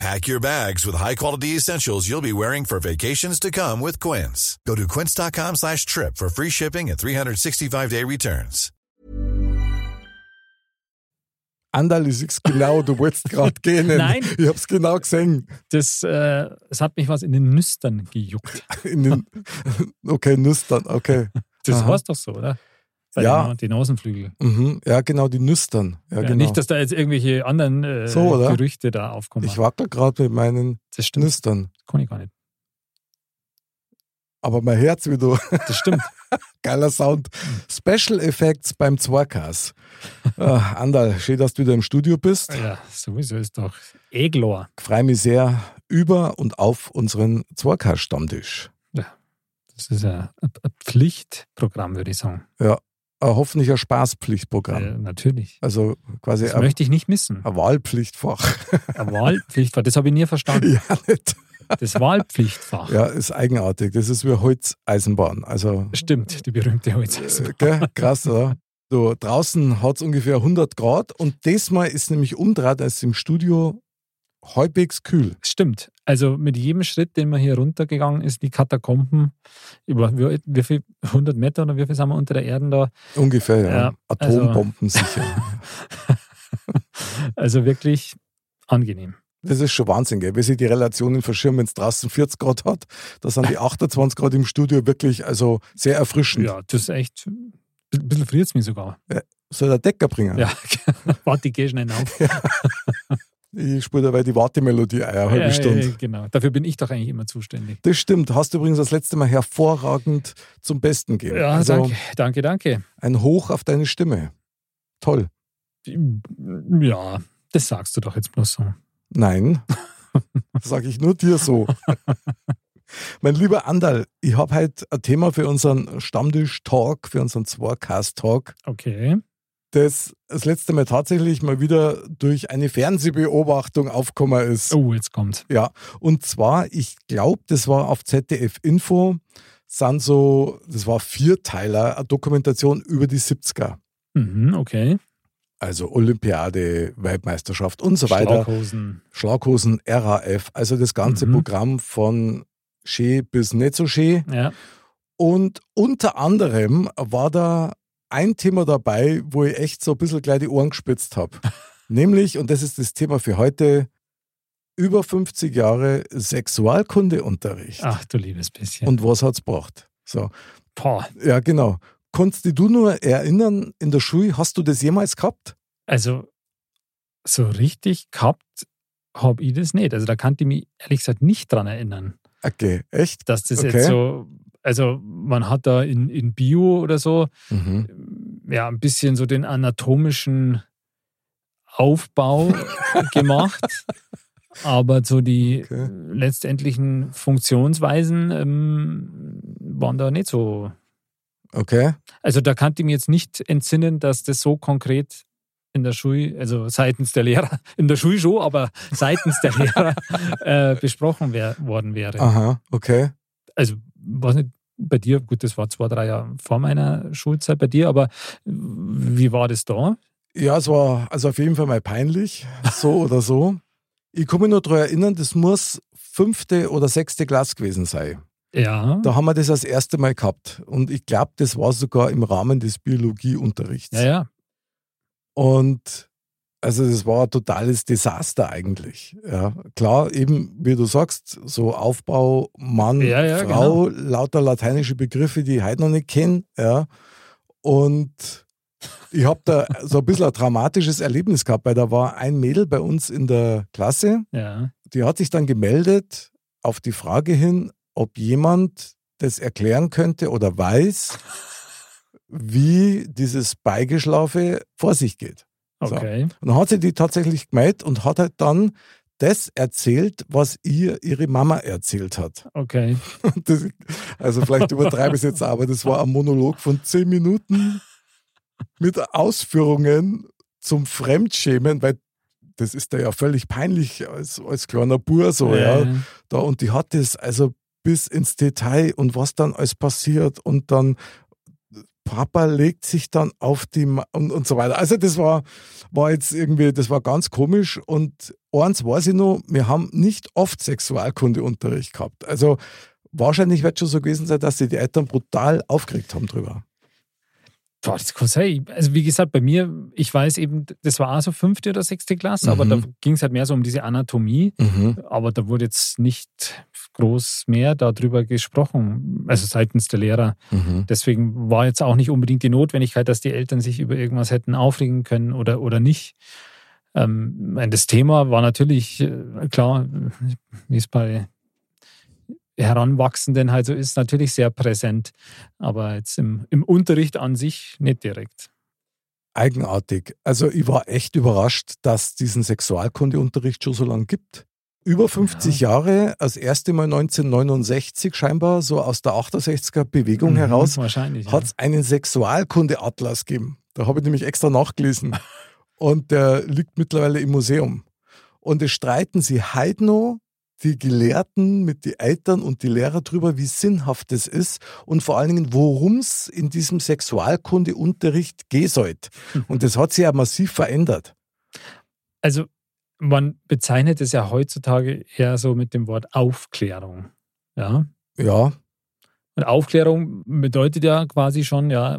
Pack your bags with high-quality essentials you'll be wearing for vacations to come with Quince. Go to quince.com slash trip for free shipping and 365-day returns. Andal ist genau, du wolltest gerade gehen. Nein. Ich hab's genau gesehen. Das, äh, es hat mich was in den Nüstern gejuckt. In den, okay, Nüstern, okay. Das Aha. heißt doch so, oder? Ja. den Nasenflügel. Mhm. Ja, genau, die Nüstern. Ja, Ja, genau. Nicht, dass da jetzt irgendwelche anderen äh, So? Gerüchte da aufkommen. ich wackel gerade mit meinen das stimmt. Nüstern. Kann ich gar nicht. Aber mein Herz, wie du. Das stimmt. Geiler Sound. Special Effects beim Zwarkas. äh, Andal, schön, dass du wieder im Studio bist. ja, sowieso ist doch eh klar. Ich freue mich sehr über und auf unseren Zwarkas-Stammtisch. Das ist ein, Pflichtprogramm, würde ich sagen. Äh, hoffentlich ein Spaßpflichtprogramm. Äh, natürlich. Also quasi Das ein, möchte ich nicht missen. ein Wahlpflichtfach. Ein Wahlpflichtfach, das habe ich nie verstanden. ja, nicht. Das Wahlpflichtfach. Ja, ist eigenartig. Das ist wie Holzeisenbahn. Also, Stimmt, die berühmte Holzeisenbahn. gell? krass, oder? So, draußen hat es ungefähr 100 Grad und diesmal ist nämlich umdraht als im Studio halbwegs kühl. Stimmt. Also mit jedem Schritt, den man hier runtergegangen ist, die Katakomben, über wie, wie viel, 100 Meter oder wie viel sind wir unter der Erde da? Ungefähr, ja. Ja, also- Atombomben sicher. Also wirklich angenehm. Das ist schon Wahnsinn, gell? Wie sich die Relationen verschirmen, wenn es draußen 40 Grad hat. Da sind die 28 Grad im Studio wirklich also sehr erfrischend. Ja, das ist echt, ein bisschen friert es mich sogar. Soll der Decker bringen? Ja, warte, ich gehe schnell auf. Ich spiele dabei die Wartemelodie eine halbe Ja, Stunde. ja, genau. Dafür bin ich doch eigentlich immer zuständig. Das stimmt. Hast du übrigens das letzte Mal hervorragend zum Besten gegeben. Ja, also danke, danke, danke. ein Hoch auf deine Stimme. Toll. Ja, das sagst du doch jetzt bloß so. Nein, sage ich nur dir so. mein lieber Andal, ich habe heute ein Thema für unseren Stammtisch-Talk, für unseren Zwarcast-Talk, Okay. Das das letzte Mal tatsächlich mal wieder durch eine Fernsehbeobachtung aufgekommen ist. Oh, jetzt kommt. Ja, und zwar, ich glaube, das war auf ZDF Info, sind so, das war Vierteiler, eine Dokumentation über die 70er. Mhm, okay. Also Olympiade, Weltmeisterschaft und so weiter. Schlaghosen. Schlaghosen, RAF, also das ganze Mhm. Programm von schön bis nicht so schön. Ja. Und unter anderem war da ein Thema dabei, wo ich echt so ein bisschen gleich die Ohren gespitzt habe. Nämlich, und das ist das Thema für heute, über 50 Jahre Sexualkundeunterricht. Ach du liebes bisschen. Und was hat's gebracht? So, Boah, ja, genau. Konntest dich du nur erinnern, in der Schule, hast du das jemals gehabt? also so richtig gehabt habe ich das nicht. Also da kann ich mich ehrlich gesagt nicht dran erinnern, Okay, echt? dass das Okay. jetzt so, also man hat da in, in Bio oder so Mhm. ja ein bisschen so den anatomischen Aufbau gemacht. Aber so die Okay. letztendlichen Funktionsweisen ähm, waren da nicht so. Okay. Also da kann ich mir jetzt nicht entsinnen, dass das so konkret in der Schule, also seitens der Lehrer, in der Schule schon, aber seitens der Lehrer äh, besprochen wär, worden wäre. Aha, okay. Also, weiß nicht, bei dir, gut, das war zwei, drei Jahre vor meiner Schulzeit bei dir, aber wie war das da? Ja, es war also auf jeden Fall mal peinlich, so oder so. Ich kann mich nur daran erinnern, das muss fünfte oder sechste Klasse gewesen sein. Ja. Da haben wir das das erste Mal gehabt. Und ich glaube, das war sogar im Rahmen des Biologieunterrichts. Ja, ja. Und also das war ein totales Desaster eigentlich. Ja, klar, eben wie du sagst, so Aufbau, Mann, Ja, ja, Frau, lauter lateinische Begriffe, die ich heute noch nicht kenne. Ja. Und ich habe da so ein bisschen ein dramatisches Erlebnis gehabt, weil da war ein Mädel bei uns in der Klasse, Ja. die hat sich dann gemeldet auf die Frage hin, ob jemand das erklären könnte oder weiß, wie dieses Beigeschlafe vor sich geht. So. Okay. Und dann hat sie die tatsächlich gemeldet und hat halt dann das erzählt, was ihr ihre Mama erzählt hat. Okay. Das, also vielleicht übertreibe ich es jetzt, aber das war ein Monolog von zehn Minuten. mit Ausführungen zum Fremdschämen, weil das ist da ja völlig peinlich als, als kleiner Bur so, ja. ja. Da, und die hat das also bis ins Detail und was dann alles passiert und dann Papa legt sich dann auf die Ma und, und so weiter. Also das war, war jetzt irgendwie, das war ganz komisch und eins weiß ich noch, wir haben nicht oft Sexualkundeunterricht gehabt. Also wahrscheinlich wird schon so gewesen sein, dass sie die Eltern brutal aufgeregt haben drüber. Boah, das kann sein. Also wie gesagt, bei mir, ich weiß eben, das war also fünfte oder sechste Klasse, mhm. aber da ging es halt mehr so um diese Anatomie. Mhm. Aber da wurde jetzt nicht groß mehr darüber gesprochen, also seitens der Lehrer. Mhm. Deswegen war jetzt auch nicht unbedingt die Notwendigkeit, dass die Eltern sich über irgendwas hätten aufregen können oder, oder nicht. Ähm, das Thema war natürlich äh, klar, wie es bei Heranwachsenden halt so ist, natürlich sehr präsent, aber jetzt im, im Unterricht an sich nicht direkt. Eigenartig. Also ich war echt überrascht, dass diesen Sexualkundeunterricht schon so lange gibt. Über 50 ja. Jahre, das erste Mal 1969 scheinbar, so aus der 68er Bewegung mhm, heraus, hat es ja. einen Sexualkundeatlas gegeben. Da habe ich nämlich extra nachgelesen. Und der liegt mittlerweile im Museum. Und es streiten sie heute die Gelehrten mit den Eltern und die Lehrer drüber, wie sinnhaft es ist und vor allen Dingen, worum es in diesem Sexualkundeunterricht gehen sollte. Mhm. Und das hat sich ja massiv verändert. Also man bezeichnet es ja heutzutage eher so mit dem Wort Aufklärung. Ja. Ja. Und Aufklärung bedeutet ja quasi schon, ja,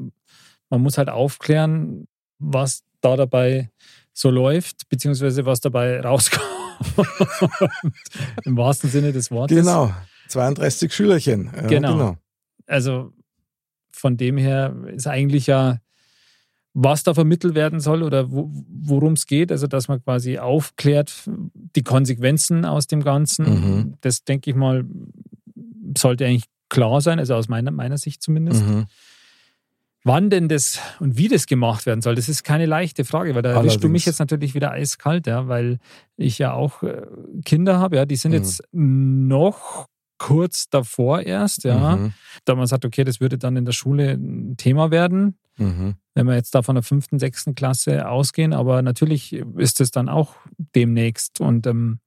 man muss halt aufklären, was da dabei so läuft, beziehungsweise was dabei rauskommt. Im wahrsten Sinne des Wortes. Genau, 32 Schülerchen. Ja, genau. genau. Also von dem her ist eigentlich ja, was da vermittelt werden soll oder worum es geht, also dass man quasi aufklärt, die Konsequenzen aus dem Ganzen. Mhm. Das denke ich mal, sollte eigentlich klar sein, also aus meiner, meiner Sicht zumindest. Mhm. Wann denn das und wie das gemacht werden soll, das ist keine leichte Frage, weil da Allerdings. erwischst du mich jetzt natürlich wieder eiskalt, ja, weil ich ja auch äh, Kinder habe, ja, die sind mhm. jetzt noch kurz davor erst, ja. Mhm. Da man sagt, okay, das würde dann in der Schule ein Thema werden, mhm. wenn wir jetzt da von der fünften, sechsten Klasse ausgehen, aber natürlich ist es dann auch demnächst und ähm,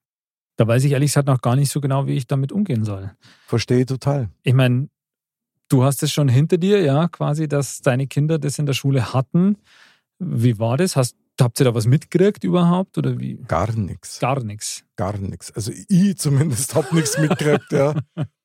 da weiß ich ehrlich gesagt noch gar nicht so genau, wie ich damit umgehen soll. Verstehe total. Ich meine, Du hast es schon hinter dir, ja, quasi, dass deine Kinder das in der Schule hatten. Wie war das? Hast, habt ihr da was mitgekriegt überhaupt? Oder wie? Gar nichts. Gar nichts. Gar nichts. Also ich zumindest habe nichts mitgekriegt, ja.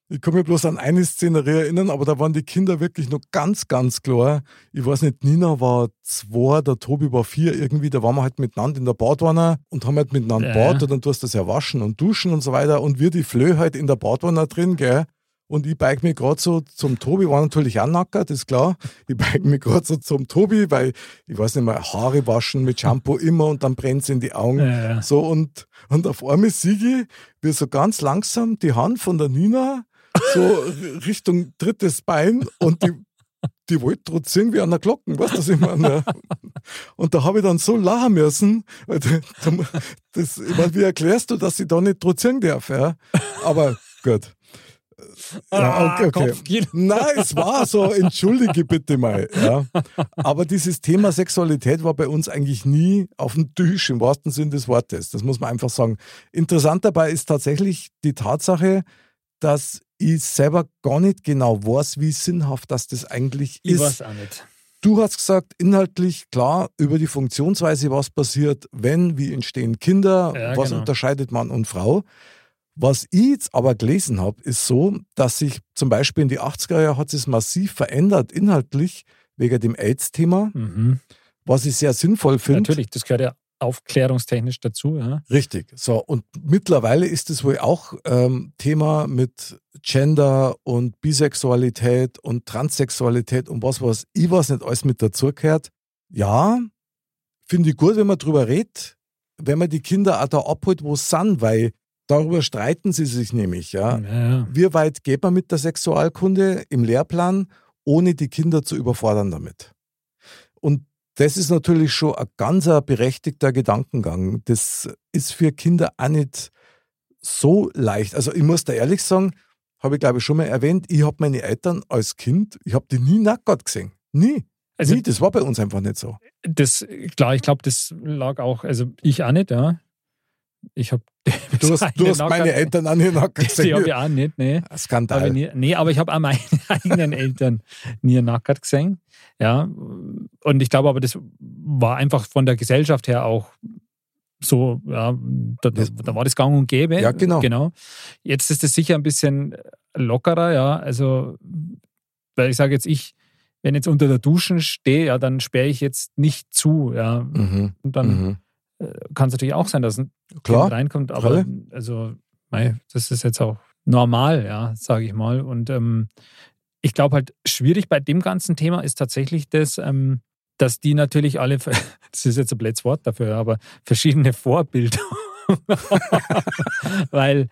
Ich kann mich bloß an eine Szenerie erinnern, aber da waren die Kinder wirklich noch ganz, ganz klar. Ich weiß nicht, Nina war zwei, der Tobi war vier irgendwie, da waren wir halt miteinander in der Badwanne und haben halt miteinander ja. Bad und dann tust du das ja waschen und duschen und so weiter und wir die Flöhe halt in der Badwanne drin, gell. Und ich beige mich gerade so zum Tobi, war natürlich auch nackert, ist klar. Ich beige mich gerade so zum Tobi, weil ich weiß nicht mehr, Haare waschen mit Shampoo immer und dann brennt es in die Augen. Ja, ja. So und, und auf einmal sehe ich, wie so ganz langsam die Hand von der Nina so Richtung drittes Bein und die, die wollte trotzdem irgendwie an der Glocken, weißt du, was ich meine? Und da habe ich dann so lachen müssen, das, ich meine, wie erklärst du, dass ich da nicht trotzdem darf, ja? Aber gut. Ja, okay, okay. Nein, es war so, entschuldige bitte mal. Ja. Aber dieses Thema Sexualität war bei uns eigentlich nie auf dem Tisch im wahrsten Sinn des Wortes. Das muss man einfach sagen. Interessant dabei ist tatsächlich die Tatsache, dass ich selber gar nicht genau weiß, wie sinnhaft das, das eigentlich ist. Ich weiß auch nicht. Du hast gesagt, inhaltlich klar über die Funktionsweise, was passiert, wenn, wie entstehen Kinder, ja, was genau. unterscheidet Mann und Frau. Was ich jetzt aber gelesen habe, ist so, dass sich zum Beispiel in die 80er Jahre hat es massiv verändert, inhaltlich, wegen dem AIDS-Thema, mhm. was ich sehr sinnvoll finde. Natürlich, das gehört ja aufklärungstechnisch dazu. Ja. Richtig. So, und mittlerweile ist es wohl auch ähm, Thema mit Gender und Bisexualität und Transsexualität und was, was ich weiß nicht alles mit dazugehört. Ja, finde ich gut, wenn man drüber redet, wenn man die Kinder auch da abholt, wo sie sind, weil Darüber streiten sie sich nämlich, ja. ja. Wie weit geht man mit der Sexualkunde im Lehrplan, ohne die Kinder zu überfordern damit? Und das ist natürlich schon ein ganz berechtigter Gedankengang. Das ist für Kinder auch nicht so leicht. Also ich muss da ehrlich sagen, habe ich glaube ich schon mal erwähnt, ich habe meine Eltern als Kind, ich habe die nie nackt gesehen. Nie. Also, Nie, das war bei uns einfach nicht so. das, klar, ich glaube, das lag auch, also ich auch nicht, ja. Ich habe Du hast, du hast meine Eltern an den Nacken Die habe ich auch nicht, nee. Skandal. Aber nie, nee, aber ich habe auch meine eigenen Eltern nie nackert gesehen. Ja. Und ich glaube aber, das war einfach von der Gesellschaft her auch so, ja, da, da, da war das gang und gäbe. Ja, genau. genau. Jetzt ist es sicher ein bisschen lockerer, ja. Also, weil ich sage jetzt, ich, wenn jetzt unter der Duschen stehe, ja, dann sperre ich jetzt nicht zu, ja. Mhm. Und dann Mhm. Kann es natürlich auch sein, dass ein Klar. Kind reinkommt, aber Klar. also, mei, das ist jetzt auch normal, ja, sage ich mal. Und ähm, ich glaube halt, schwierig bei dem ganzen Thema ist tatsächlich das, ähm, dass die natürlich alle, das ist jetzt ein blödes Wort dafür, aber verschiedene Vorbilder. Weil,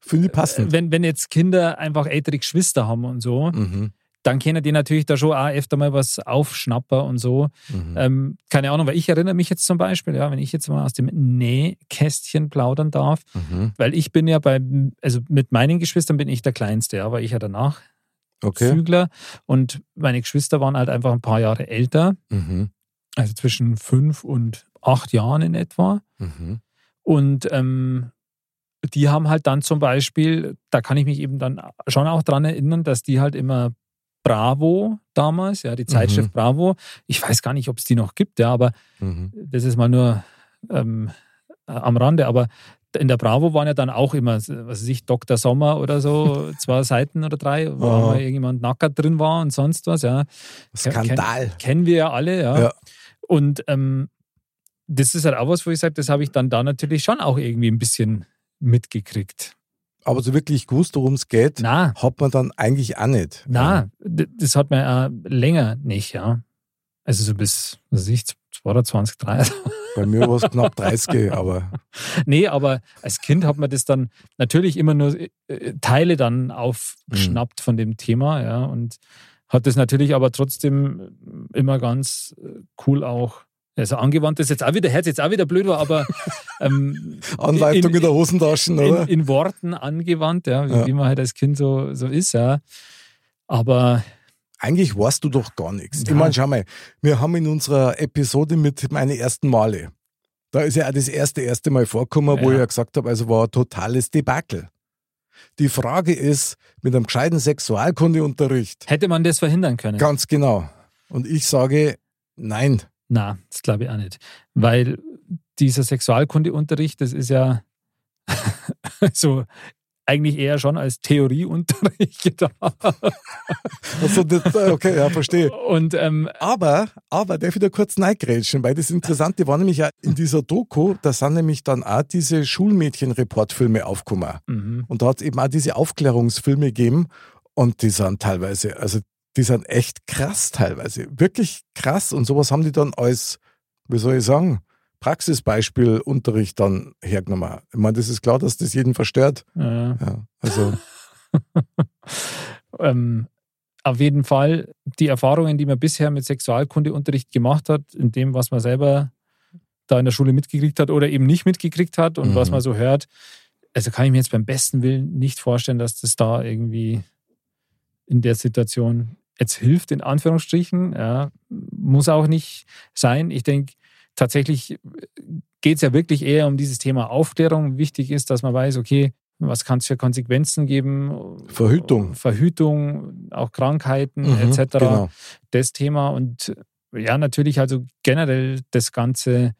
Finde ich passend. wenn, wenn jetzt Kinder einfach ältere Geschwister haben und so, Mhm. Dann können die natürlich da schon auch öfter mal was aufschnappen und so. Mhm. Ähm, keine Ahnung, weil ich erinnere mich jetzt zum Beispiel, ja, wenn ich jetzt mal aus dem Nähkästchen plaudern darf, Mhm. weil ich bin ja bei, also mit meinen Geschwistern bin ich der Kleinste, ja, war ich ja danach Okay. Zügler und meine Geschwister waren halt einfach ein paar Jahre älter, Mhm. also zwischen fünf und acht Jahren in etwa. Mhm. Und ähm, die haben halt dann zum Beispiel, da kann ich mich eben dann schon auch dran erinnern, dass die halt immer Bravo damals, ja, die Zeitschrift Bravo, ich weiß gar nicht, ob es die noch gibt, ja, aber Mhm. das ist mal nur ähm, äh, am Rande, aber in der Bravo waren ja dann auch immer, was weiß ich, Dr. Sommer oder so, zwei Seiten oder drei, wo Aha. mal irgendjemand nackert drin war und sonst was, ja. Skandal. Kennen wir ja alle, ja. Ja. Und ähm, das ist halt auch was, wo ich sage, das habe ich dann da natürlich schon auch irgendwie ein bisschen mitgekriegt. Aber so wirklich gewusst, worum es geht, Na, hat man dann eigentlich auch nicht. na, d- das hat man ja länger nicht, ja. Also so bis, was weiß ich, 22, 23. Bei mir war es knapp 30, aber Nee, aber als Kind hat man das dann natürlich immer nur äh, Teile dann aufgeschnappt von dem Thema, ja, und hat das natürlich aber trotzdem immer ganz äh, cool auch. Also angewandt ist jetzt auch wieder, hört jetzt auch wieder blöd war, aber ähm, Anleitung in, In- der Hosentaschen, oder? in, in Worten angewandt, ja, wie, Ja. wie man halt als Kind so, so ist, ja. Aber eigentlich weißt du doch gar nichts. Ich Ja. meine, schau mal, wir haben in unserer Episode mit meine ersten Male, da ist ja auch das erste, erste Mal vorgekommen, wo Ja. ich ja gesagt habe, also war ein totales Debakel. Die Frage ist, mit einem gescheiten Sexualkundeunterricht, hätte man das verhindern können? ganz genau. Und ich sage, nein. Na, das glaube ich auch nicht. Weil dieser Sexualkundeunterricht, das ist ja so eigentlich eher schon als Theorieunterricht gedacht. Also, das, okay, ja, verstehe. Und ähm, Aber, aber darf ich da kurz neigrätschen, weil das Interessante war nämlich ja in dieser Doku, da sind nämlich dann auch diese Schulmädchen-Reportfilme aufgekommen. mhm. Und da hat es eben auch diese Aufklärungsfilme gegeben und die sind teilweise, also die sind echt krass teilweise, wirklich krass. Und sowas haben die dann als, wie soll ich sagen, Praxisbeispiel Unterricht dann hergenommen. Ich meine, das ist klar, dass das jeden verstört. äh, Ja, also, ähm, auf jeden Fall die Erfahrungen, die man bisher mit Sexualkundeunterricht gemacht hat, in dem, was man selber da in der Schule mitgekriegt hat oder eben nicht mitgekriegt hat und Mhm. was man so hört, also kann ich mir jetzt beim besten Willen nicht vorstellen, dass das da irgendwie in der Situation jetzt hilft, in Anführungsstrichen. Ja, muss auch nicht sein. Ich denke, tatsächlich geht es ja wirklich eher um dieses Thema Aufklärung. Wichtig ist, dass man weiß, okay, was kann es für Konsequenzen geben? Verhütung. Verhütung, auch Krankheiten mhm, etc. Genau. Das Thema und ja, natürlich also generell das Ganze.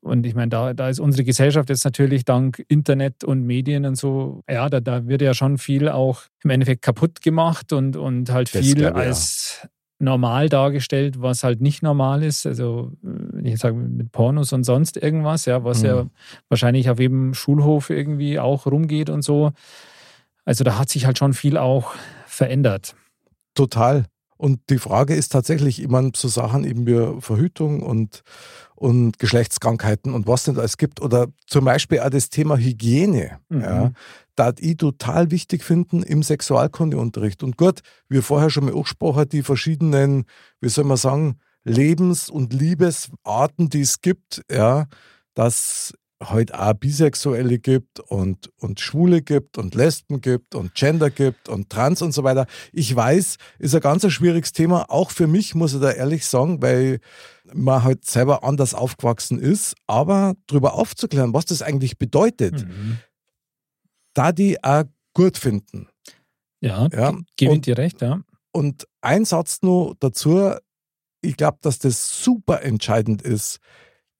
Und ich meine, da, da ist unsere Gesellschaft jetzt natürlich dank Internet und Medien und so, ja, da, da wird ja schon viel auch im Endeffekt kaputt gemacht und, und halt Das viel glaube ich, ja. Normal dargestellt, was halt nicht normal ist. Also, wenn ich jetzt sage, mit Pornos und sonst irgendwas, ja, was Mhm. ja wahrscheinlich auf jedem Schulhof irgendwie auch rumgeht und so. Also, da hat sich halt schon viel auch verändert. Total. Und die Frage ist tatsächlich immer so Sachen eben wie Verhütung und, und Geschlechtskrankheiten und was denn alles gibt. Oder zum Beispiel auch das Thema Hygiene. Mhm. Ja, da ich total wichtig finden im Sexualkundeunterricht. Und gut, wie vorher schon mal angesprochen, die verschiedenen, wie soll man sagen, Lebens- und Liebesarten, die es gibt, ja, dass heute auch Bisexuelle gibt und, und Schwule gibt und Lesben gibt und Gender gibt und Trans und so weiter. Ich weiß, ist ein ganz schwieriges Thema, auch für mich, muss ich da ehrlich sagen, weil man halt selber anders aufgewachsen ist, aber darüber aufzuklären, was das eigentlich bedeutet, mhm. Da die auch gut finden. Ja, ja. gebe ich dir recht, ja. Und ein Satz nur dazu, ich glaube, dass das super entscheidend ist,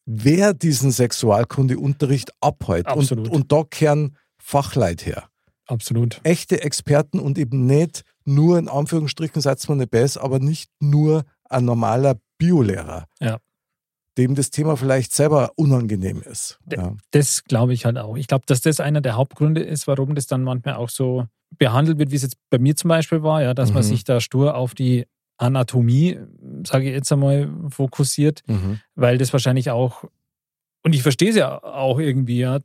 wer diesen Sexualkundeunterricht abhält. Absolut. Und, und da kehren Fachleit her. Absolut. Echte Experten und eben nicht nur, in Anführungsstrichen, seid man nicht besser, aber nicht nur ein normaler Biolehrer. Ja. Dem das Thema vielleicht selber unangenehm ist. Ja. Das glaube ich halt auch. Ich glaube, dass das einer der Hauptgründe ist, warum das dann manchmal auch so behandelt wird, wie es jetzt bei mir zum Beispiel war, ja, dass mhm. man sich da stur auf die Anatomie, sage ich jetzt einmal, fokussiert, mhm. weil das wahrscheinlich auch, und ich verstehe es ja auch irgendwie, ja,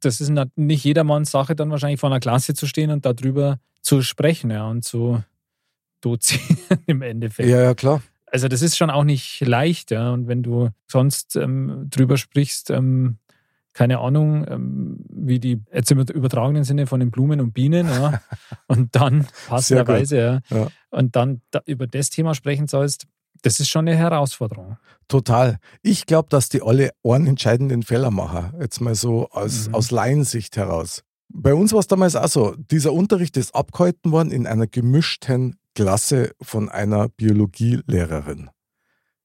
das ist nicht jedermanns Sache, dann wahrscheinlich vor einer Klasse zu stehen und darüber zu sprechen, ja, und zu dozieren im Endeffekt. Ja, ja, klar. Also das ist schon auch nicht leicht, ja. Und wenn du sonst ähm, drüber sprichst, ähm, keine Ahnung, ähm, wie die jetzt im übertragenen Sinne von den Blumen und Bienen, ja, und dann passenderweise, ja, ja, und dann da, über das Thema sprechen sollst, das ist schon eine Herausforderung. Total. Ich glaube, dass die alle einen entscheidenden Fehler machen. Jetzt mal so aus, mhm. aus Laiensicht heraus. Bei uns war es damals auch so. Dieser Unterricht ist abgehalten worden in einer gemischten Klasse von einer Biologielehrerin.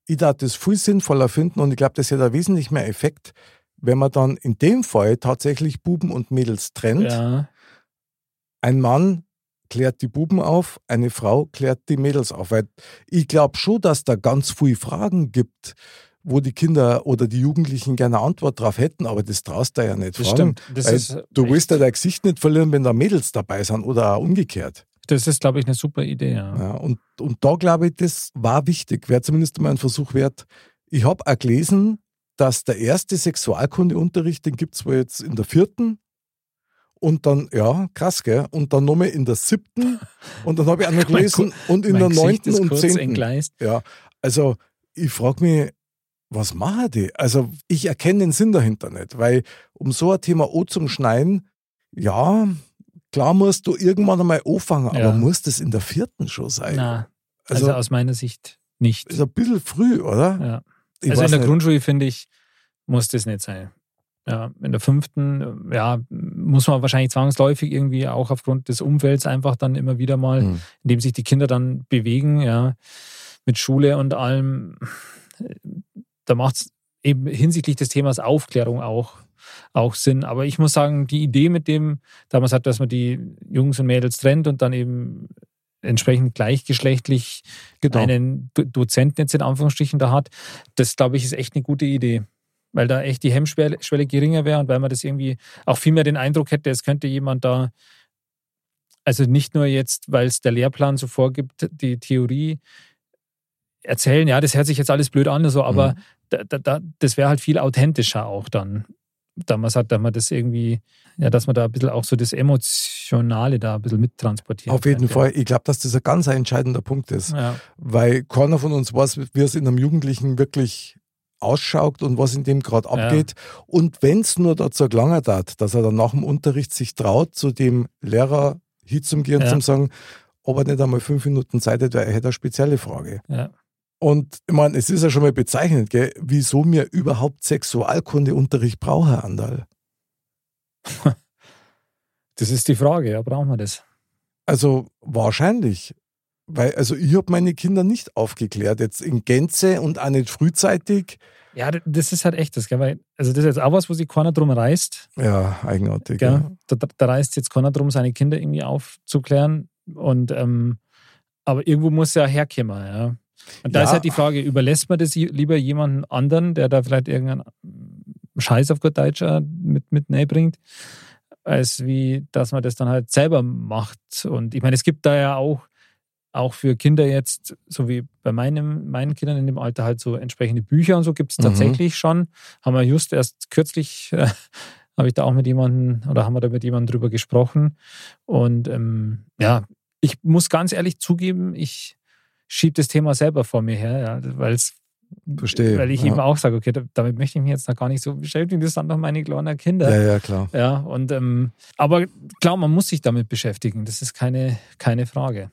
Ich darf das viel sinnvoller finden und ich glaube, das einen wesentlich mehr Effekt, wenn man dann in dem Fall tatsächlich Buben und Mädels trennt, ja. ein Mann klärt die Buben auf, eine Frau klärt die Mädels auf. Weil ich glaube schon, dass da ganz viele Fragen gibt, wo die Kinder oder die Jugendlichen gerne eine Antwort drauf hätten, aber das traust du ja nicht das fragen. Stimmt. Das du willst ja dein Gesicht nicht verlieren, wenn da Mädels dabei sind oder auch umgekehrt. Das ist, glaube ich, eine super Idee. Ja. ja und, und da glaube ich, das war wichtig. Wäre zumindest mal ein Versuch wert. Ich habe auch gelesen, dass der erste Sexualkundeunterricht, den gibt es wohl jetzt in der vierten und dann, ja, krass, gell? Und dann nochmal in der siebten und dann habe ich auch noch gelesen und in der neunten und zehnten. Ja, also ich frage mich, was machen die? Also ich erkenne den Sinn dahinter nicht, weil um so ein Thema O zum Schneiden, ja, klar musst du irgendwann einmal anfangen, ja. aber muss das in der vierten schon sein? Na, also, also aus meiner Sicht nicht. Ist ein bisschen früh, oder? Ja. Ich also in der nicht. Grundschule, finde ich, muss das nicht sein. Ja, in der fünften, ja, muss man wahrscheinlich zwangsläufig irgendwie auch aufgrund des Umfelds einfach dann immer wieder mal, mhm. indem sich die Kinder dann bewegen, ja, mit Schule und allem, da macht es eben hinsichtlich des Themas Aufklärung auch, auch Sinn. Aber ich muss sagen, die Idee mit dem, damals hat, dass man die Jungs und Mädels trennt und dann eben entsprechend gleichgeschlechtlich genau. einen Dozenten jetzt in Anführungsstrichen da hat, das glaube ich ist echt eine gute Idee. Weil da echt die Hemmschwelle geringer wäre und weil man das irgendwie auch viel mehr den Eindruck hätte, es könnte jemand da, also nicht nur jetzt, weil es der Lehrplan so vorgibt, die Theorie erzählen, ja, das hört sich jetzt alles blöd an, so, aber mhm. da, da, das wäre halt viel authentischer auch dann damals hat, dass man das irgendwie, ja, dass man da ein bisschen auch so das Emotionale da ein bisschen mittransportiert. Auf jeden Fall. Ich glaube, dass das ein ganz entscheidender Punkt ist. Ja. Weil keiner von uns weiß, wie es in einem Jugendlichen wirklich ausschaut und was in dem gerade abgeht. Ja. Und wenn es nur dazu gelangen hat, dass er dann nach dem Unterricht sich traut, zu dem Lehrer hinzugehen ja. zum sagen, ob er nicht einmal fünf Minuten Zeit hätte, er hätte eine spezielle Frage. Ja. Und ich meine, es ist ja schon mal bezeichnend, gell, wieso mir überhaupt Sexualkundeunterricht brauche, Herr Andal. Das ist die Frage, ja, brauchen wir das? Also wahrscheinlich. Weil, also ich habe meine Kinder nicht aufgeklärt, jetzt in Gänze und auch nicht frühzeitig. Ja, das ist halt echt das, gell? Weil, also das ist jetzt auch was, wo sich keiner drum reißt. Ja, eigenartig. Ja. Da, da, reißt jetzt keiner drum, seine Kinder irgendwie aufzuklären. Und ähm, aber irgendwo muss ja herkommen, ja. Und da ja. ist halt die Frage, überlässt man das lieber jemandem anderen, der da vielleicht irgendeinen Scheiß auf gut Deutsch äh, mit, mit bringt, als wie, dass man das dann halt selber macht. Und ich meine, es gibt da ja auch, auch für Kinder jetzt, so wie bei meinem, meinen Kindern in dem Alter halt so entsprechende Bücher und so gibt es mhm. tatsächlich schon. Haben wir just erst kürzlich, äh, habe ich da auch mit jemandem oder haben wir da mit jemandem drüber gesprochen. Und ähm, ja, ich muss ganz ehrlich zugeben, ich schiebe das Thema selber vor mir her, ja, weil es Verstehe. Weil ich ja. eben auch sage, okay, damit möchte ich mich jetzt noch gar nicht so beschäftigen, das sind doch meine kleinen Kinder. Ja, ja, klar. Ja, und ähm, aber klar, man muss sich damit beschäftigen, das ist keine, keine Frage.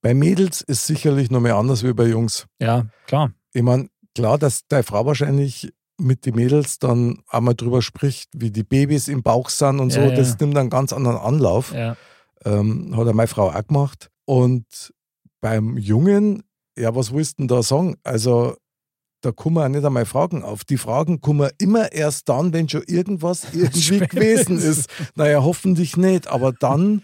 Bei Mädels ist sicherlich noch mehr anders wie bei Jungs. Ja, klar. Ich meine, klar, dass deine Frau wahrscheinlich mit den Mädels dann einmal drüber spricht, wie die Babys im Bauch sind und so, Ja, ja. das nimmt einen ganz anderen Anlauf. Ja, Ähm, hat ja meine Frau auch gemacht. Und beim Jungen, ja, was willst du denn da sagen? Also, da kommen auch nicht einmal Fragen auf. Die Fragen kommen immer erst dann, wenn schon irgendwas irgendwie gewesen ist. Naja, hoffentlich nicht, aber dann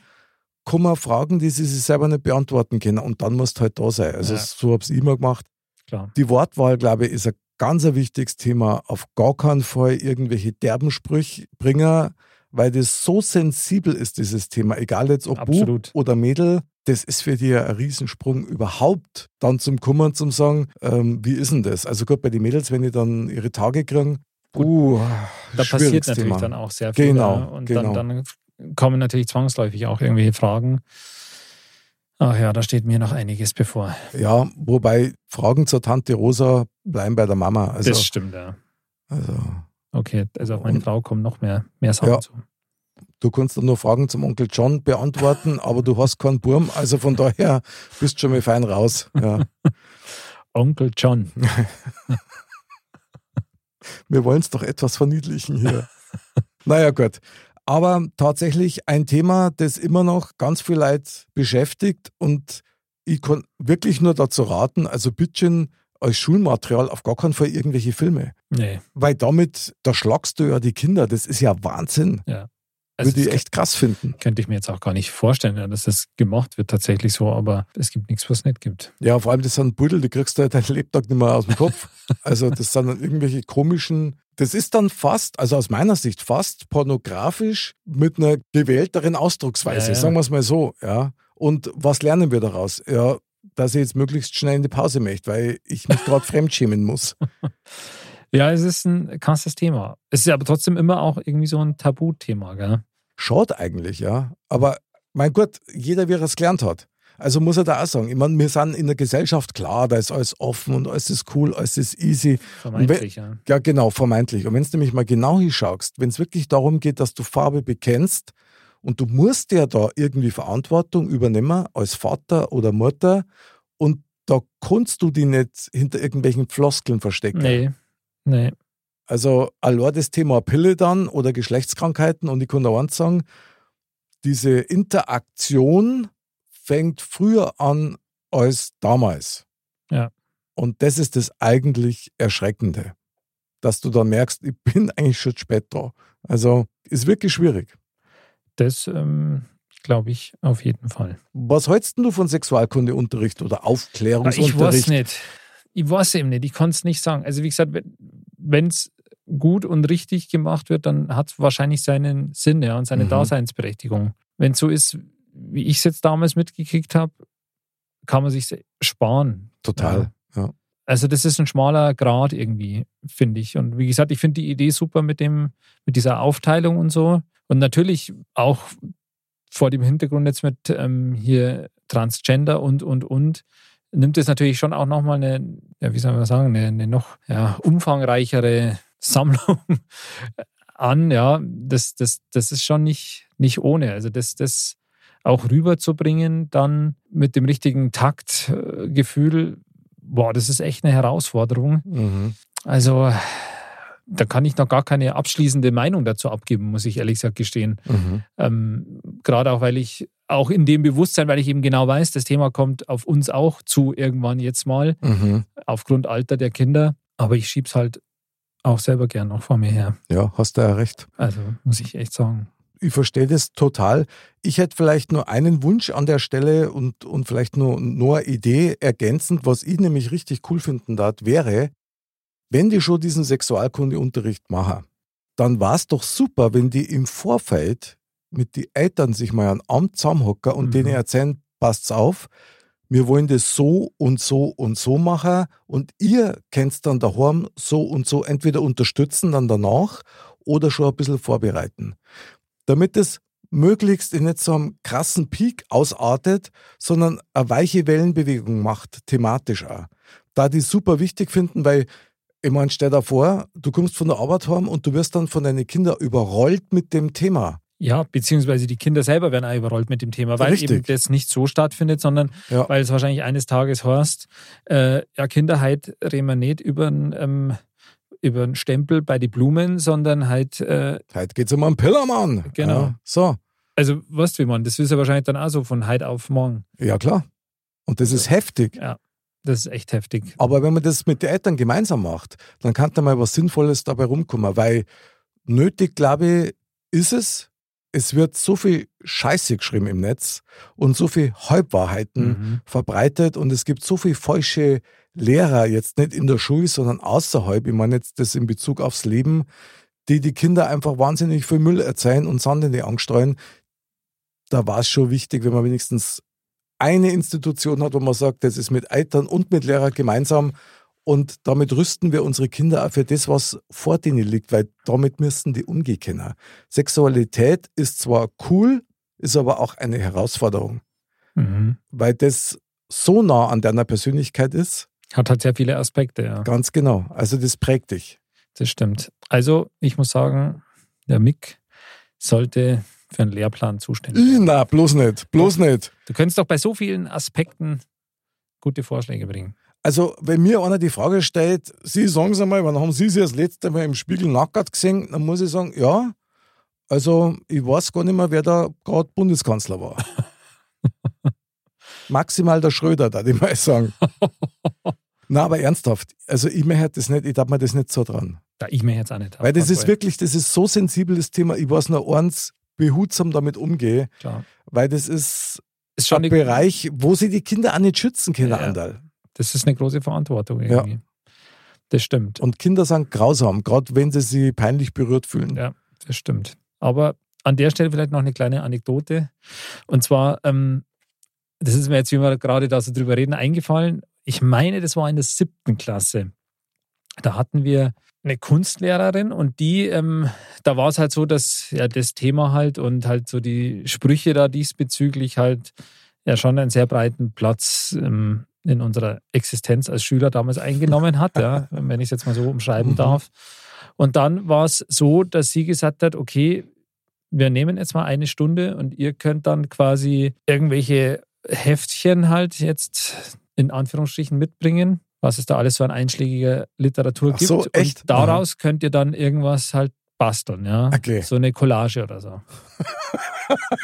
kommen Fragen, die sie sich selber nicht beantworten können. Und dann musst du halt da sein. Also, Ja. so habe ich immer gemacht. klar. Die Wortwahl, glaube ich, ist ein ganz ein wichtiges Thema. Auf gar keinen Fall irgendwelche derben Sprüche bringen, weil das so sensibel ist, dieses Thema. Egal jetzt ob Absolut. Bub oder Mädel, das ist für die ein Riesensprung überhaupt dann zum Kummern, zum sagen, ähm, wie ist denn das? Also gut, bei den Mädels, wenn die dann ihre Tage kriegen, uh, Da passiert natürlich Thema. dann auch sehr viel. Genau. Und genau. Dann, dann kommen natürlich zwangsläufig auch irgendwelche Fragen. Ach ja, da steht mir noch einiges bevor. Ja, wobei Fragen zur Tante Rosa bleiben bei der Mama. Also, das stimmt, ja. also Okay, also auf meine Und- Frau kommen noch mehr, mehr Sachen Ja. zu. Du kannst dann nur Fragen zum Onkel John beantworten, aber du hast keinen Burm, also von daher bist du schon mal fein raus. Ja. Onkel John. Wir wollen es doch etwas verniedlichen hier. naja, gut. Aber tatsächlich ein Thema, das immer noch ganz viel Leute beschäftigt und ich kann wirklich nur dazu raten, also bitte als Schulmaterial auf gar keinen Fall irgendwelche Filme. Nee. Weil damit, da schlagst du ja die Kinder. Das ist ja Wahnsinn. Also Würde ich echt krass finden. könnte ich mir jetzt auch gar nicht vorstellen, ja, dass das gemacht wird tatsächlich so, aber es gibt nichts, was es nicht gibt. Ja, vor allem das sind Buddel, die kriegst du halt deinen Lebtag nicht mehr aus dem Kopf. Also das sind dann irgendwelche komischen, das ist dann fast, also aus meiner Sicht fast pornografisch mit einer gewählteren Ausdrucksweise, Ja, ja. sagen wir es mal so. Ja. Und was lernen wir daraus? Ja, dass ich jetzt möglichst schnell in die Pause möchte, weil ich mich gerade fremdschämen muss. Ja, es ist ein krasses Thema. Es ist aber trotzdem immer auch irgendwie so ein Tabuthema, gell? Schaut eigentlich, ja. Aber mein Gott, jeder, wie er es gelernt hat. Also muss er da auch sagen, ich meine, wir sind in der Gesellschaft klar, da ist alles offen und alles ist cool, alles ist easy. Vermeintlich, ja. Ja, genau, vermeintlich. Und wenn du nämlich mal genau hinschaust, wenn es wirklich darum geht, dass du Farbe bekennst und du musst ja da irgendwie Verantwortung übernehmen als Vater oder Mutter und da kannst du die nicht hinter irgendwelchen Floskeln verstecken. Nee, nee. Also allein das Thema Pille dann oder Geschlechtskrankheiten und ich kann da eins sagen, diese Interaktion fängt früher an als damals. Ja. Und das ist das eigentlich Erschreckende, dass du da merkst, ich bin eigentlich schon spät da. Also ist wirklich schwierig. Das ähm, glaube ich auf jeden Fall. Was hältst du von Sexualkundeunterricht oder Ich Aufklärungsunterricht? weiß nicht. Ich weiß eben nicht. Ich kann es nicht sagen. Also wie gesagt, wenn es gut und richtig gemacht wird, dann hat es wahrscheinlich seinen Sinn ja, und seine Mhm. Daseinsberechtigung. Wenn es so ist, wie ich es jetzt damals mitgekriegt habe, kann man sich sparen. Total. Ja. Also das ist ein schmaler Grad irgendwie, finde ich. Und wie gesagt, ich finde die Idee super mit dem, mit dieser Aufteilung und so. Und natürlich auch vor dem Hintergrund jetzt mit ähm, hier Transgender und, und, und, nimmt es natürlich schon auch nochmal eine, ja, wie soll man sagen, eine, eine noch ja, umfangreichere Sammlung an. Ja, das, das, das ist schon nicht, nicht ohne. Also das, das auch rüberzubringen, dann mit dem richtigen Taktgefühl, boah, das ist echt eine Herausforderung. Mhm. Also da kann ich noch gar keine abschließende Meinung dazu abgeben, muss ich ehrlich gesagt gestehen. Mhm. Ähm, Gerade auch, weil ich auch in dem Bewusstsein, weil ich eben genau weiß, das Thema kommt auf uns auch zu irgendwann jetzt mal, Mhm. aufgrund Alter der Kinder. Aber ich schieb's halt auch selber gern noch vor mir her. Ja, hast du ja recht. Also muss ich echt sagen. ich verstehe das total. Ich hätte vielleicht nur einen Wunsch an der Stelle und, und vielleicht nur, nur eine Idee ergänzend, was ich nämlich richtig cool finden darf, wäre, wenn die schon diesen Sexualkundeunterricht machen, dann war es doch super, wenn die im Vorfeld mit den Eltern sich mal an Amt zusammenhocken und Mhm. denen erzählen, passt's auf, wir wollen das so und so und so machen und ihr könnt dann daheim so und so entweder unterstützen dann danach oder schon ein bisschen vorbereiten. Damit es möglichst in nicht so einem krassen Peak ausartet, sondern eine weiche Wellenbewegung macht, thematisch auch. da die super wichtig finden, weil ich meine, stell dir vor, du kommst von der Arbeit heim und du wirst dann von deinen Kindern überrollt mit dem Thema. Ja, beziehungsweise die Kinder selber werden auch überrollt mit dem Thema, weil Richtig. eben das nicht so stattfindet, sondern Ja. weil es wahrscheinlich eines Tages heißt, äh, ja, Kinder, halt reden wir nicht über einen ähm, über einen Stempel bei die Blumen, sondern halt, äh, Heute geht's um einen Pillermann. Genau. Ja, so, also weißt du, wie man, das ist ja wahrscheinlich dann auch so von heute auf morgen. ja klar. Und das ist heftig. Das ist echt heftig. Aber wenn man das mit den Eltern gemeinsam macht, dann kann da mal was Sinnvolles dabei rumkommen, weil nötig, glaube ich, ist es. Es wird so viel Scheiße geschrieben im Netz und so viel Halbwahrheiten Mhm. verbreitet und es gibt so viele falsche Lehrer, jetzt nicht in der Schule, sondern außerhalb, ich meine jetzt das in Bezug aufs Leben, die die Kinder einfach wahnsinnig viel Müll erzählen und Sand in die Angst streuen. Da war es schon wichtig, wenn man wenigstens eine Institution hat, wo man sagt, das ist mit Eltern und mit Lehrern gemeinsam und damit rüsten wir unsere Kinder auch für das, was vor denen liegt, weil damit müssten die umgehen können. Sexualität ist zwar cool, ist aber auch eine Herausforderung, Mhm. weil das so nah an deiner Persönlichkeit ist. Hat halt sehr viele Aspekte, ja. Ganz genau. Also das prägt dich. Das stimmt. Also, ich muss sagen, der Mick sollte für einen Lehrplan zuständig sein. Na, bloß nicht, bloß nicht. Du könntest doch bei so vielen Aspekten gute Vorschläge bringen. Also, wenn mir einer die Frage stellt, Sie sagen Sie mal, wann haben Sie sich das letzte Mal im Spiegel nackert gesehen, dann muss ich sagen, ja, also ich weiß gar nicht mehr, wer da gerade Bundeskanzler war. Maximal der Schröder, da ich mal sagen. Na, aber ernsthaft, also ich mir das nicht, ich darf mir das nicht so dran. Da ich mir jetzt auch nicht. Weil das ist wirklich, das ist so sensibel, das Thema, ich weiß nur eins, behutsam damit umgehe, Klar. weil das ist Ist schon ein Bereich, wo sie die Kinder auch nicht schützen können, Ja. Andal. das ist eine große Verantwortung irgendwie. Das stimmt. Und Kinder sind grausam, gerade wenn sie sich peinlich berührt fühlen. Ja, das stimmt. Aber an der Stelle vielleicht noch eine kleine Anekdote. Und zwar, ähm, das ist mir jetzt, wie wir gerade da so drüber reden, eingefallen. Ich meine, das war in der siebten Klasse. Da hatten wir eine Kunstlehrerin und die, ähm, da war es halt so, dass ja das Thema halt und halt so die Sprüche da diesbezüglich halt ja schon einen sehr breiten Platz ähm, in unserer Existenz als Schüler damals eingenommen hat, ja, wenn ich es jetzt mal so umschreiben Mhm. darf. Und dann war es so, dass sie gesagt hat, okay, wir nehmen jetzt mal eine Stunde und ihr könnt dann quasi irgendwelche Heftchen halt jetzt in Anführungsstrichen mitbringen, was es da alles so an einschlägiger Literatur Ach gibt. so, echt? Und daraus könnt ihr dann irgendwas halt basteln, ja. Okay. So eine Collage oder so.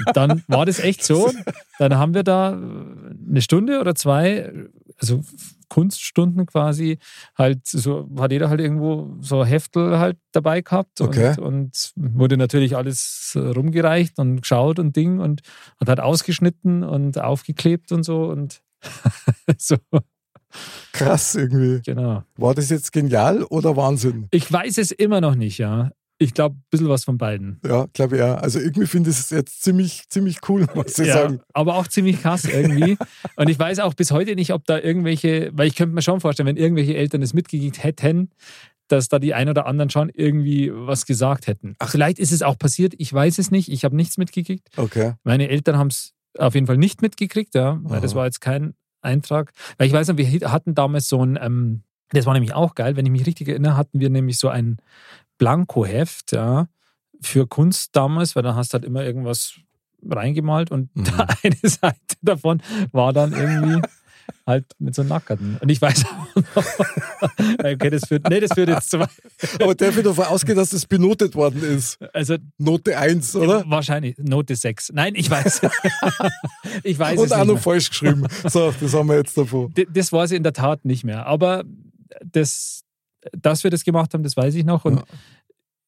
Und dann war das echt so. Dann haben wir da eine Stunde oder zwei, also Kunststunden quasi, halt so, hat jeder halt irgendwo so Heftel halt dabei gehabt und, Okay. und wurde natürlich alles rumgereicht und geschaut und Ding und hat halt ausgeschnitten und aufgeklebt und so und so, Krass irgendwie. genau. War das jetzt genial oder Wahnsinn? Ich weiß es immer noch nicht, ja. Ich glaube, ein bisschen was von beiden. Ja, glaube ich ja. Also irgendwie finde ich es jetzt ziemlich, ziemlich cool, muss ich ja, sagen. aber auch ziemlich krass irgendwie. Und ich weiß auch bis heute nicht, ob da irgendwelche, weil ich könnte mir schon vorstellen, wenn irgendwelche Eltern es mitgekriegt hätten, dass da die ein oder anderen schon irgendwie was gesagt hätten. Vielleicht ist es auch passiert, ich weiß es nicht, ich habe nichts mitgekriegt. Okay. Meine Eltern haben es auf jeden Fall nicht mitgekriegt, ja, weil das Aha. war jetzt kein Eintrag. Weil ich weiß noch, wir hatten damals so ein, ähm, das war nämlich auch geil, wenn ich mich richtig erinnere, hatten wir nämlich so ein Blankoheft, ja, für Kunst damals, weil da hast du halt immer irgendwas reingemalt und Mhm. eine Seite davon war dann irgendwie halt mit so Nackerten. Und ich weiß auch noch, okay, das führt, nee, das führt jetzt zu weit. Aber darf ich davon ausgehen, dass das benotet worden ist? Also Note 1, oder? wahrscheinlich Note 6. Nein, ich weiß. ich weiß Und es auch nicht noch falsch geschrieben. So, das haben wir jetzt davon. Das weiß ich in der Tat nicht mehr. Aber das, dass wir das gemacht haben, das weiß ich noch. Und Ja.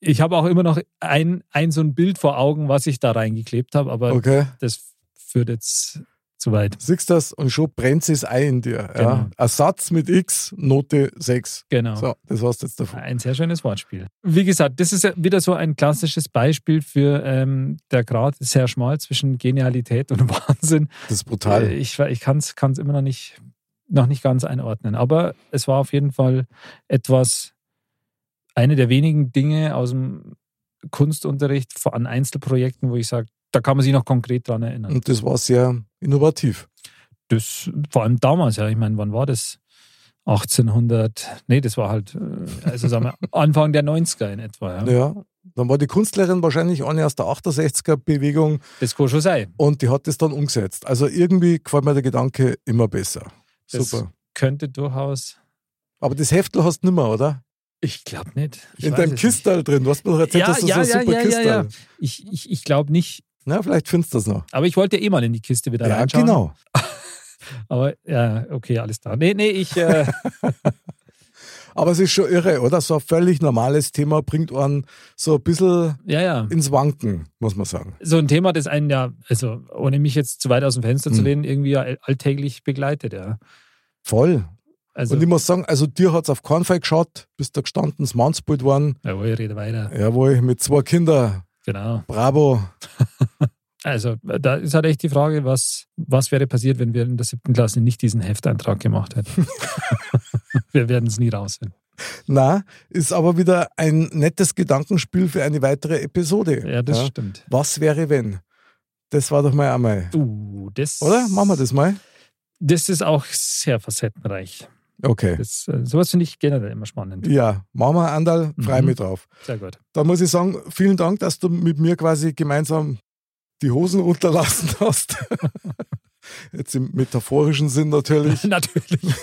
ich habe auch immer noch ein, ein so ein Bild vor Augen, was ich da reingeklebt habe. Aber Okay. das führt jetzt zu weit. Siehst das und schon brennt es Ei in dir. Genau. Ja. Ersatz mit X, Note 6. Genau. So, das war's jetzt davon. Ein sehr schönes Wortspiel. Wie gesagt, das ist ja wieder so ein klassisches Beispiel für ähm, der Grad ist sehr schmal zwischen Genialität und Wahnsinn. Das ist brutal. Äh, Ich, ich kann es immer noch nicht, noch nicht ganz einordnen. Aber es war auf jeden Fall etwas, eine der wenigen Dinge aus dem Kunstunterricht an Einzelprojekten, wo ich sage, da kann man sich noch konkret dran erinnern. Und das war sehr innovativ. Das vor allem damals, ja. Ich meine, wann war das? 1800, nee, das war halt, äh, also sagen wir, Anfang der 90er in etwa. Ja. Ja. Dann war die Künstlerin wahrscheinlich eine aus der 68er-Bewegung Das kann schon sein. und die hat das dann umgesetzt. Also irgendwie gefällt mir der Gedanke immer besser. Das Super. könnte durchaus. Aber das Heftel hast du nicht mehr, oder? Ich glaube nicht. Ich In deinem es Kistal drin. Du hast mir doch erzählt, Ja, dass du ja, so ja, super ja, ja, Kistal. ja. nicht. Ich, ich, ich glaube nicht. Na, vielleicht findest du das noch. Aber ich wollte ja eh mal in die Kiste wieder Ja, reinschauen. genau. Aber ja, okay, alles klar. Nee, nee, ich. Äh, Aber es ist schon irre, oder? So ein völlig normales Thema bringt einen so ein bisschen ja, ja. ins Wanken, muss man sagen. So ein Thema, das einen ja, also ohne mich jetzt zu weit aus dem Fenster zu Hm. lehnen, irgendwie ja alltäglich begleitet, ja. Voll. Also, Und ich muss sagen, also dir hat es auf keinen Fall geschaut, bist da gestanden, das Mannsbild waren. jawohl, ich rede weiter. Jawohl, mit zwei Kindern. Genau. Bravo. Also, da ist halt echt die Frage, was, was wäre passiert, wenn wir in der siebten Klasse nicht diesen Hefteintrag gemacht hätten. wir werden es nie rausfinden. Na, ist aber wieder ein nettes Gedankenspiel für eine weitere Episode. Ja, das stimmt. Was wäre, wenn? Das war doch mal einmal. Uh, das. Oder? Machen wir das mal? Das ist auch sehr facettenreich. Okay. Das, äh, sowas finde ich generell immer spannend. Ja, machen wir Andal, frei Mhm. mich drauf. Sehr gut. Da muss ich sagen, vielen Dank, dass du mit mir quasi gemeinsam die Hosen runterlassen hast. Jetzt im metaphorischen Sinn natürlich. Natürlich.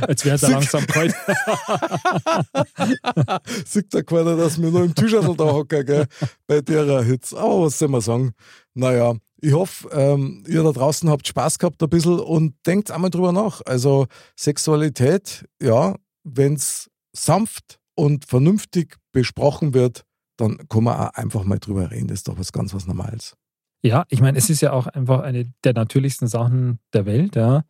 Als wäre es langsam kalt. Sieht da keiner, dass wir nur im Tischadel da hocken, gell? Bei der Hitze. Aber was soll man sagen? Naja, ich hoffe, ähm, ihr da draußen habt Spaß gehabt ein bisschen und denkt einmal drüber nach. Also Sexualität, ja, wenn es sanft und vernünftig besprochen wird, dann kann man auch einfach mal drüber reden. Das ist doch was ganz was Normales. Ja, ich meine, es ist ja auch einfach eine der natürlichsten Sachen der Welt, ja.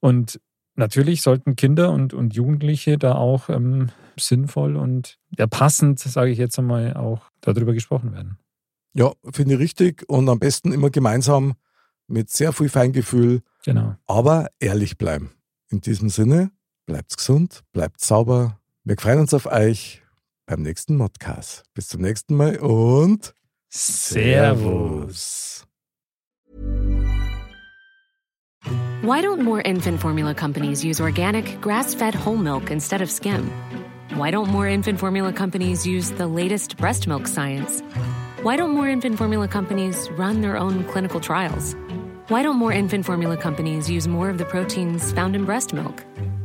Und natürlich sollten Kinder und, und Jugendliche da auch ähm, sinnvoll und ja, passend, sage ich jetzt einmal, auch darüber gesprochen werden. Ja, finde ich richtig und am besten immer gemeinsam mit sehr viel Feingefühl, Genau. aber ehrlich bleiben. In diesem Sinne, bleibt gesund, bleibt sauber. Wir freuen uns auf euch beim nächsten Modcast. Bis zum nächsten Mal und Servus. Why don't more infant formula companies use organic, grass fed whole milk instead of skim? Why don't more infant formula companies use the latest breast milk science? Why don't more infant formula companies run their own clinical trials? Why don't more infant formula companies use more of the proteins found in breast milk?